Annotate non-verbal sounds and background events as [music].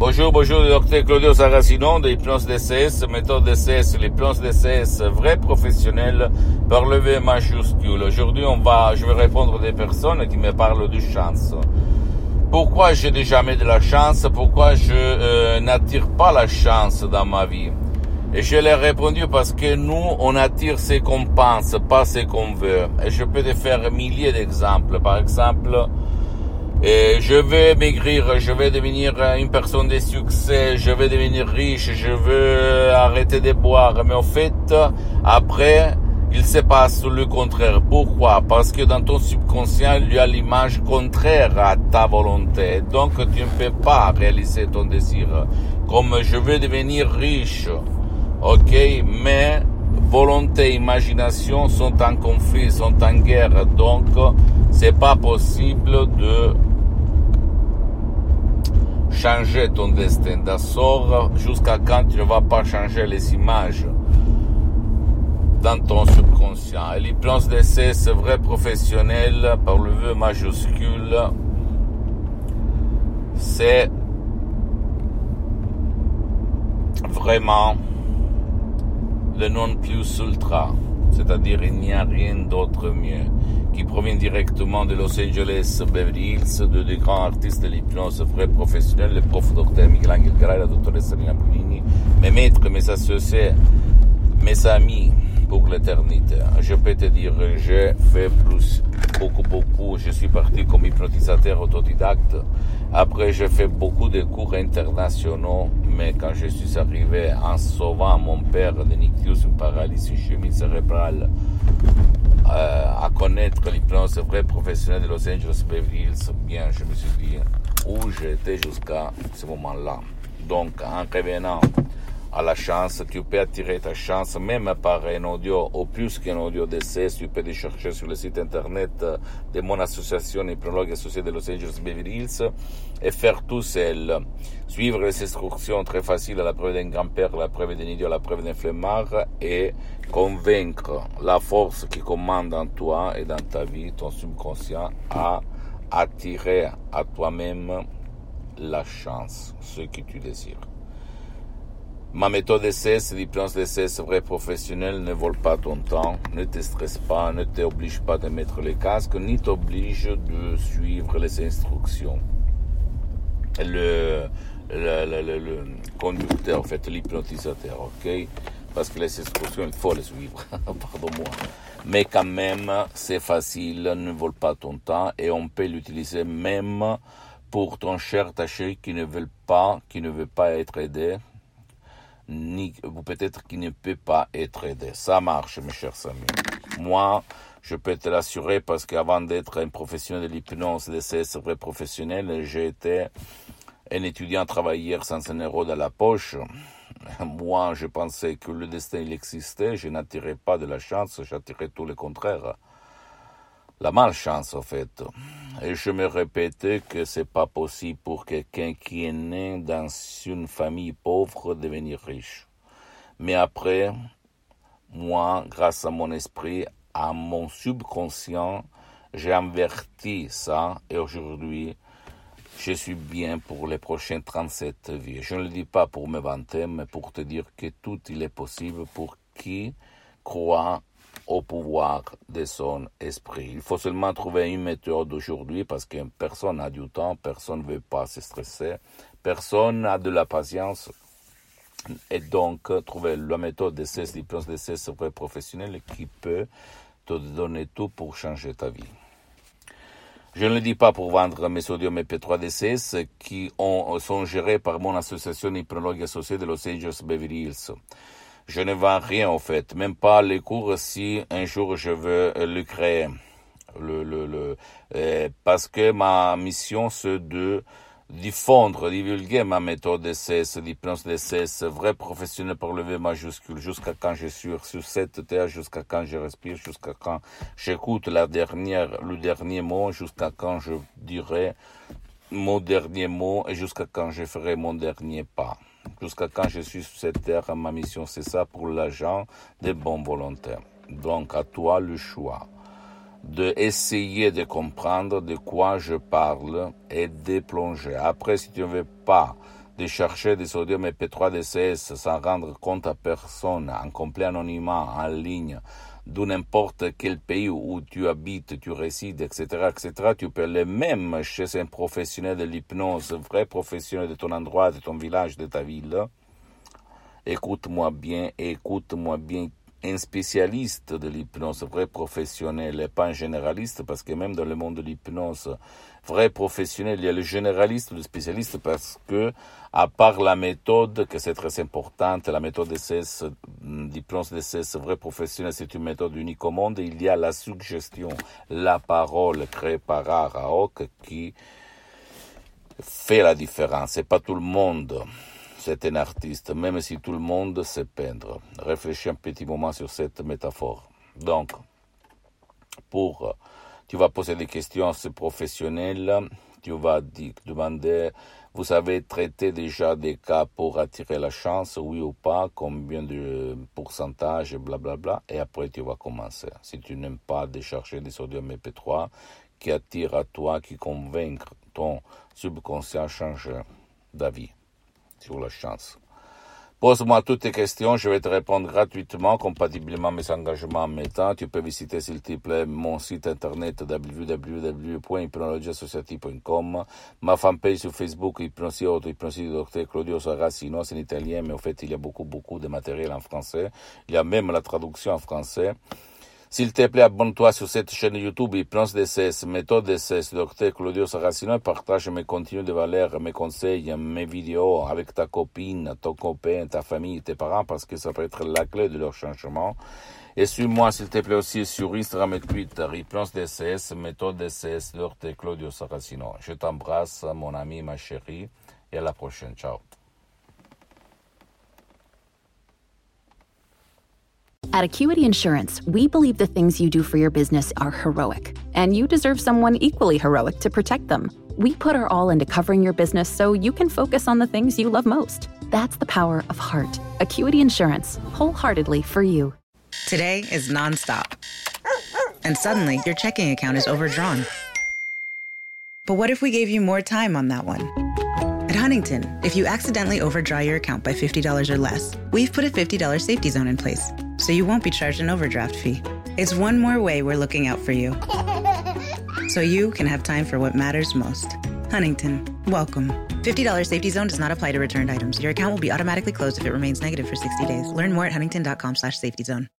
Bonjour, bonjour, docteur Claudio Saracino de l'hypnose DCS, méthode DCS, l'hypnose DCS, vrai professionnel par le V majuscule. Aujourd'hui, on va, je vais répondre à des personnes qui me parlent de chance. Pourquoi je n'ai jamais de la chance? Pourquoi je euh, n'attire pas la chance dans ma vie? Et je leur ai répondu parce que nous, on attire ce qu'on pense, pas ce qu'on veut. Et je peux te faire milliers d'exemples. Par exemple, et je vais maigrir, je vais devenir une personne de succès, je vais devenir riche, je veux arrêter de boire. Mais en fait, après, il se passe le contraire. Pourquoi? Parce que dans ton subconscient, il y a l'image contraire à ta volonté. Donc, tu ne peux pas réaliser ton désir. Comme je veux devenir riche, ok, mais volonté et imagination sont en conflit, sont en guerre. Donc, c'est pas possible de changer ton destin d'assort jusqu'à quand tu ne vas pas changer les images dans ton subconscient. Et l'hypnose d'essai, c'est vrai professionnel par le vœu majuscule. C'est vraiment le non plus ultra, c'est-à-dire il n'y a rien d'autre mieux qui provient directement de Los Angeles, Beverly Hills, de des grands artistes de l'hypnose vrais professionnels, le prof docteur Miguel Angel Garay, la doctoresse Rina Pulini, mes maîtres, mes associés, mes amis pour l'éternité. Je peux te dire, j'ai fait plus, beaucoup, beaucoup. Je suis parti comme hypnotisateur autodidacte. Après, j'ai fait beaucoup de cours internationaux, mais quand je suis arrivé en sauvant mon père de nictus, une paralysie chimique cérébrale, euh, à connaître l'hypnose vrai professionnel de Los Angeles Beverly Hills, bien, je me suis dit où j'étais jusqu'à ce moment-là. Donc, en revenant à la chance, tu peux attirer ta chance même par un audio ou plus qu'un audio d'essai. Tu peux les chercher sur le site internet de mon association hypnologue associée de Los Angeles Beverly Hills et faire tout seul. Suivre les instructions très faciles à la preuve d'un grand-père, la preuve d'un idiot, la preuve d'un flemmard et convaincre la force qui commande en toi et dans ta vie, ton subconscient, à attirer à toi-même la chance, ce que tu désires. Ma méthode d'essai, c'est l'hypnose d'essai, c'est vrai professionnel, ne vole pas ton temps, ne te stresse pas, ne t'oblige pas de mettre les casques, ni t'oblige de suivre les instructions. Le, le, le, le conducteur, en fait, l'hypnotisateur, ok? Parce que les instructions, il faut les suivre, [laughs] pardon-moi. Mais quand même, c'est facile, ne vole pas ton temps et on peut l'utiliser même pour ton cher taché qui ne veut pas, qui ne veut pas être aidé, ni peut-être qui ne peut pas être aidé. Ça marche, mes chers amis. Moi, je peux te l'assurer parce qu'avant d'être un professionnel de l'hypnose, de ces vrai professionnel, j'ai été un étudiant travailleur sans un euro dans la poche. Moi, je pensais que le destin il existait, je n'attirais pas de la chance, j'attirais tout le contraire. La malchance, en fait. Et je me répétais que c'est pas possible pour quelqu'un qui est né dans une famille pauvre devenir riche. Mais après, moi, grâce à mon esprit, à mon subconscient, j'ai inverti ça et aujourd'hui, je suis bien pour les prochaines 37 vies. Je ne le dis pas pour me vanter, mais pour te dire que tout il est possible pour qui croit au pouvoir de son esprit. Il faut seulement trouver une méthode aujourd'hui parce que personne n'a du temps, personne ne veut pas se stresser, personne n'a de la patience. Et donc, trouver la méthode de ces diplômes de ces vrais professionnels qui peut te donner tout pour changer ta vie. Je ne le dis pas pour vendre mes sodium et P3 DCS qui ont, sont gérés par mon association hypnologue associée de Los Angeles Beverly Hills. Je ne vends rien en fait, même pas les cours si un jour je veux le créer. Le, le, le, euh, parce que ma mission, c'est de diffondre, divulguer ma méthode d'essai, l'hypnose d'essai, vrai professionnel pour lever majuscule, jusqu'à quand je suis sur cette terre, jusqu'à quand je respire, jusqu'à quand j'écoute la dernière, le dernier mot, jusqu'à quand je dirai mon dernier mot et jusqu'à quand je ferai mon dernier pas. Jusqu'à quand je suis sur cette terre, ma mission c'est ça pour l'agent des bons volontaires. Donc à toi le choix de essayer de comprendre de quoi je parle et de plonger. Après, si tu ne veux pas de chercher des sodium et P3 DCS sans rendre compte à personne, en complet anonymat, en ligne, d'où n'importe quel pays où tu habites, tu résides, etc., etc., tu peux le même chez un professionnel de l'hypnose, vrai professionnel de ton endroit, de ton village, de ta ville. Écoute-moi bien, écoute-moi bien un spécialiste de l'hypnose, vrai professionnel, et pas un généraliste, parce que même dans le monde de l'hypnose, vrai professionnel, il y a le généraliste, le spécialiste, parce que, à part la méthode, que c'est très importante, la méthode d'essai, d'hypnose d'essai, vrai professionnel, c'est une méthode unique au monde, il y a la suggestion, la parole créée par Araok qui fait la différence. C'est pas tout le monde c'est un artiste, même si tout le monde sait peindre. Réfléchis un petit moment sur cette métaphore. Donc, pour, tu vas poser des questions à ce professionnel, tu vas demander, vous avez traité déjà des cas pour attirer la chance, oui ou pas, combien de pourcentage, blablabla, bla, bla, et après tu vas commencer. Si tu n'aimes pas décharger des sodium MP3 qui attire à toi, qui convainc ton subconscient à changer d'avis sur la chance. Pose-moi toutes tes questions, je vais te répondre gratuitement, compatiblement à mes engagements en mettant. Tu peux visiter, s'il te plaît, mon site internet www.hypnologiassociative.com, ma fanpage sur Facebook, Hypnosie Auto, Hypnosie du Docteur Claudio Saracino, c'est en italien, mais en fait, il y a beaucoup, beaucoup de matériel en français. Il y a même la traduction en français. S'il te plaît, abonne-toi sur cette chaîne YouTube Hypnose DCS, méthode DCS, docteur Claudio Saracino, partage mes contenus de valeur, mes conseils, mes vidéos avec ta copine, ton copain, ta famille, tes parents, parce que ça peut être la clé de leur changement. Et suis-moi, s'il te plaît, aussi sur Instagram et Twitter, Hypnose DCS, méthode DCS, docteur Claudio Saracino. Je t'embrasse, mon ami, ma chérie, et à la prochaine. Ciao. At Acuity Insurance, we believe the things you do for your business are heroic, and you deserve someone equally heroic to protect them. We put our all into covering your business so you can focus on the things you love most. That's the power of heart. Acuity Insurance, wholeheartedly for you. Today is nonstop. And suddenly, your checking account is overdrawn. But what if we gave you more time on that one? At Huntington, if you accidentally overdraw your account by $50 or less, we've put a $50 safety zone in place, so you won't be charged an overdraft fee. It's one more way we're looking out for you, [laughs] so you can have time for what matters most. Huntington, welcome. $50 safety zone does not apply to returned items. Your account will be automatically closed if it remains negative for 60 days. Learn more at huntington.com slash safety zone.